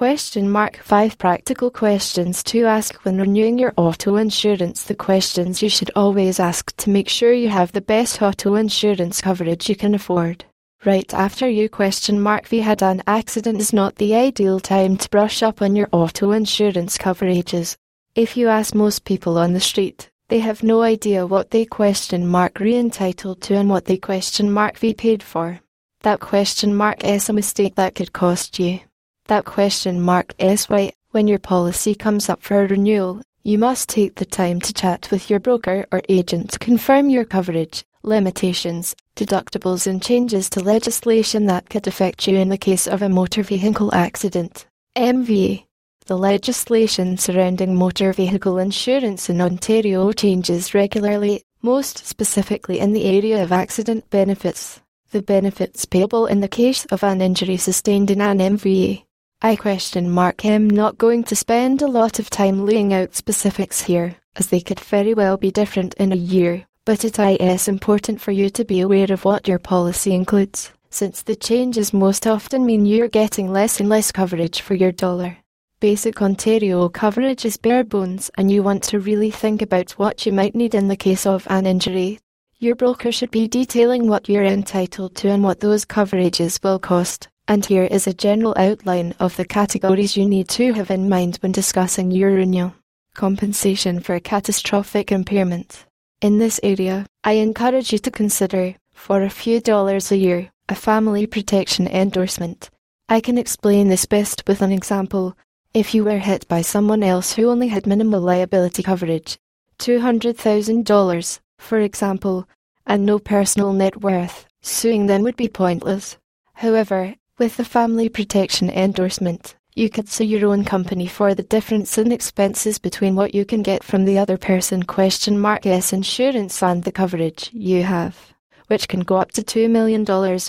Question mark 5 Practical questions to ask when renewing your auto insurance. The questions you should always ask to make sure you have the best auto insurance coverage you can afford. Right after you question mark V had an accident is not the ideal time to brush up on your auto insurance coverages. If you ask most people on the street, they have no idea what they question mark re entitled to and what they question mark V paid for. That question mark is a mistake that could cost you that question mark is why, when your policy comes up for renewal, you must take the time to chat with your broker or agent to confirm your coverage, limitations, deductibles, and changes to legislation that could affect you in the case of a motor vehicle accident. MVA. The legislation surrounding motor vehicle insurance in Ontario changes regularly, most specifically in the area of accident benefits. The benefits payable in the case of an injury sustained in an MVA I question mark am not going to spend a lot of time laying out specifics here, as they could very well be different in a year, but it is important for you to be aware of what your policy includes, since the changes most often mean you're getting less and less coverage for your dollar. Basic Ontario coverage is bare bones and you want to really think about what you might need in the case of an injury. Your broker should be detailing what you're entitled to and what those coverages will cost and here is a general outline of the categories you need to have in mind when discussing your renewal. Compensation for catastrophic impairment. In this area, I encourage you to consider, for a few dollars a year, a family protection endorsement. I can explain this best with an example. If you were hit by someone else who only had minimal liability coverage, $200,000, for example, and no personal net worth, suing then would be pointless. However, with the Family Protection endorsement, you could sue your own company for the difference in expenses between what you can get from the other person question mark S insurance and the coverage you have, which can go up to $2 million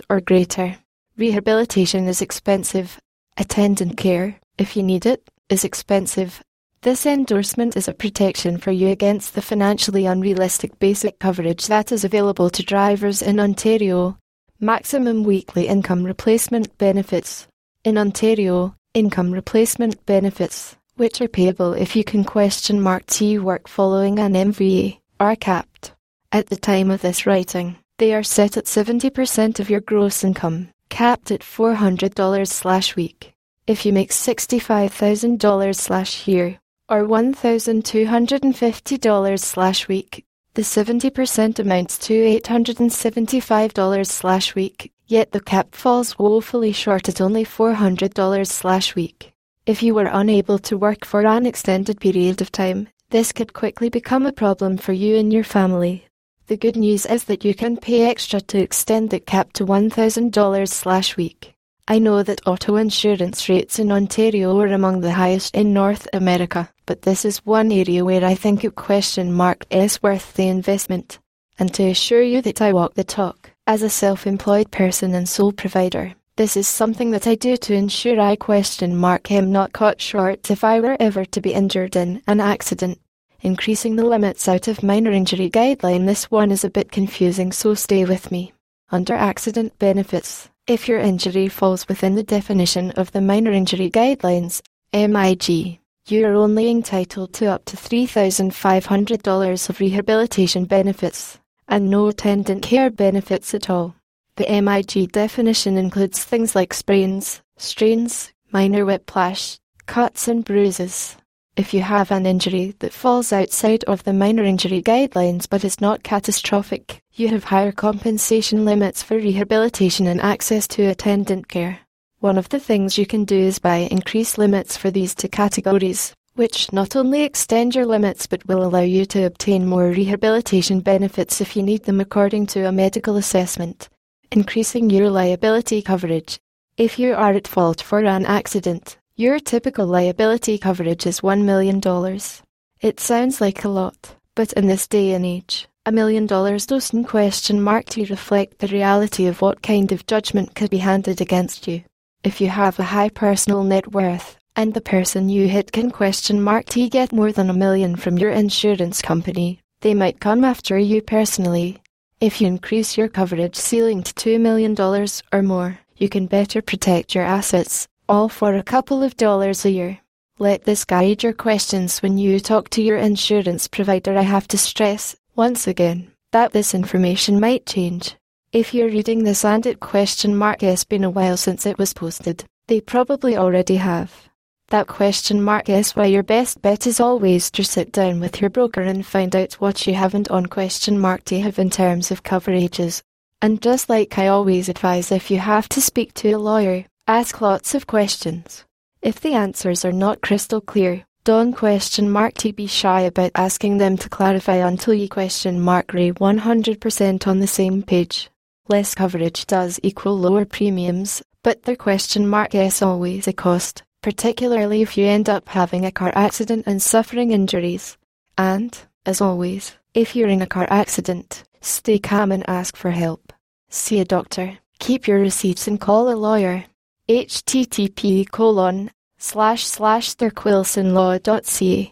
or greater. Rehabilitation is expensive. Attendant care, if you need it, is expensive. This endorsement is a protection for you against the financially unrealistic basic coverage that is available to drivers in Ontario Maximum weekly income replacement benefits. In Ontario, income replacement benefits, which are payable if you can question mark T work following an MVA, are capped. At the time of this writing, they are set at 70% of your gross income, capped at $400 slash week. If you make $65,000 slash year, or $1,250 slash week, the 70% amounts to $875 slash week, yet the cap falls woefully short at only $400 slash week. If you were unable to work for an extended period of time, this could quickly become a problem for you and your family. The good news is that you can pay extra to extend the cap to $1,000 slash week. I know that auto insurance rates in Ontario are among the highest in North America, but this is one area where I think a question mark is worth the investment. And to assure you that I walk the talk, as a self-employed person and sole provider, this is something that I do to ensure I question mark am not caught short if I were ever to be injured in an accident. Increasing the limits out of minor injury guideline this one is a bit confusing so stay with me. Under accident benefits, if your injury falls within the definition of the Minor Injury Guidelines, MIG, you are only entitled to up to $3,500 of rehabilitation benefits, and no attendant care benefits at all. The MIG definition includes things like sprains, strains, minor whiplash, cuts and bruises, if you have an injury that falls outside of the minor injury guidelines but is not catastrophic, you have higher compensation limits for rehabilitation and access to attendant care. One of the things you can do is buy increased limits for these two categories, which not only extend your limits but will allow you to obtain more rehabilitation benefits if you need them according to a medical assessment, increasing your liability coverage. If you are at fault for an accident, your typical liability coverage is $1 million. It sounds like a lot, but in this day and age, a million dollars doesn't question mark to reflect the reality of what kind of judgment could be handed against you. If you have a high personal net worth, and the person you hit can question mark to get more than a million from your insurance company, they might come after you personally. If you increase your coverage ceiling to $2 million or more, you can better protect your assets all for a couple of dollars a year. Let this guide your questions when you talk to your insurance provider. I have to stress, once again, that this information might change. If you're reading this and it question mark has been a while since it was posted, they probably already have. That question mark is why your best bet is always to sit down with your broker and find out what you haven't on question mark to have in terms of coverages. And just like I always advise if you have to speak to a lawyer, ask lots of questions. If the answers are not crystal clear, don't question mark to be shy about asking them to clarify until you question mark Ray 100% on the same page. Less coverage does equal lower premiums, but their question mark is always a cost, particularly if you end up having a car accident and suffering injuries. And, as always, if you're in a car accident, stay calm and ask for help. See a doctor, keep your receipts and call a lawyer http colon slash slash derekwilsonlaw.ca